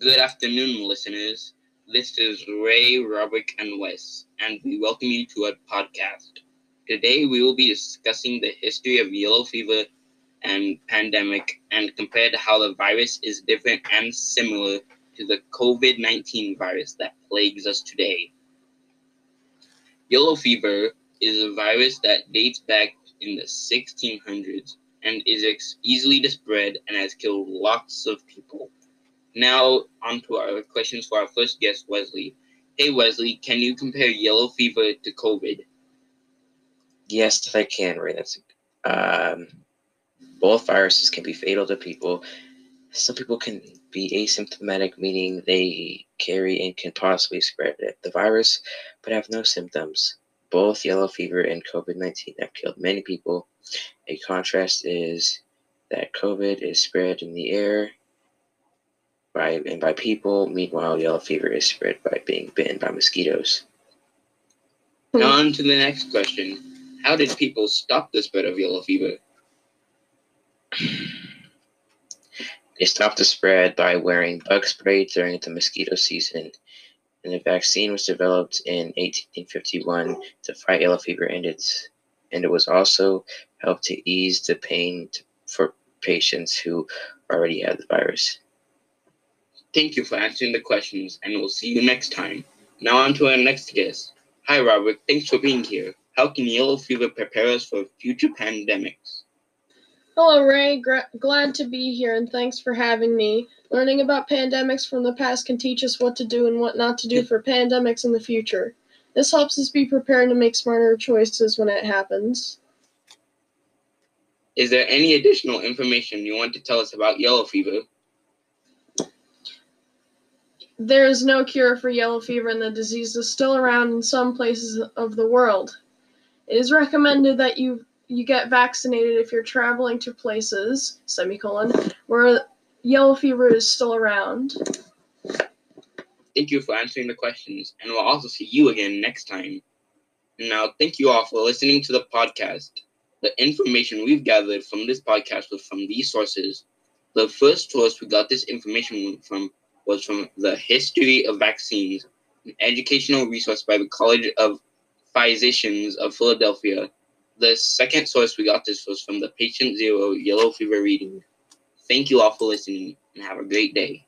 Good afternoon, listeners. This is Ray, Robert, and Wes, and we welcome you to our podcast. Today, we will be discussing the history of yellow fever and pandemic and compare to how the virus is different and similar to the COVID 19 virus that plagues us today. Yellow fever is a virus that dates back in the 1600s and is ex- easily spread and has killed lots of people. Now, on to our questions for our first guest, Wesley. Hey, Wesley, can you compare yellow fever to COVID? Yes, I can, Ray. That's um, both viruses can be fatal to people. Some people can be asymptomatic, meaning they carry and can possibly spread the virus, but have no symptoms. Both yellow fever and COVID 19 have killed many people. A contrast is that COVID is spread in the air by and by people. Meanwhile, yellow fever is spread by being bitten by mosquitoes. Hmm. On to the next question. How did people stop the spread of yellow fever? They stopped the spread by wearing bug spray during the mosquito season, and a vaccine was developed in 1851 to fight yellow fever, and it's and it was also helped to ease the pain for patients who already had the virus. Thank you for answering the questions, and we'll see you next time. Now, on to our next guest. Hi, Robert. Thanks for being here. How can yellow fever prepare us for future pandemics? Hello, Ray. Gra- glad to be here, and thanks for having me. Learning about pandemics from the past can teach us what to do and what not to do for pandemics in the future. This helps us be prepared to make smarter choices when it happens. Is there any additional information you want to tell us about yellow fever? There is no cure for yellow fever, and the disease is still around in some places of the world. It is recommended that you you get vaccinated if you're traveling to places semicolon where yellow fever is still around. Thank you for answering the questions, and we'll also see you again next time. Now, thank you all for listening to the podcast. The information we've gathered from this podcast was from these sources. The first source we got this information from was from the History of Vaccines, an educational resource by the College of Physicians of Philadelphia. The second source we got this was from the Patient Zero Yellow Fever Reading. Thank you all for listening and have a great day.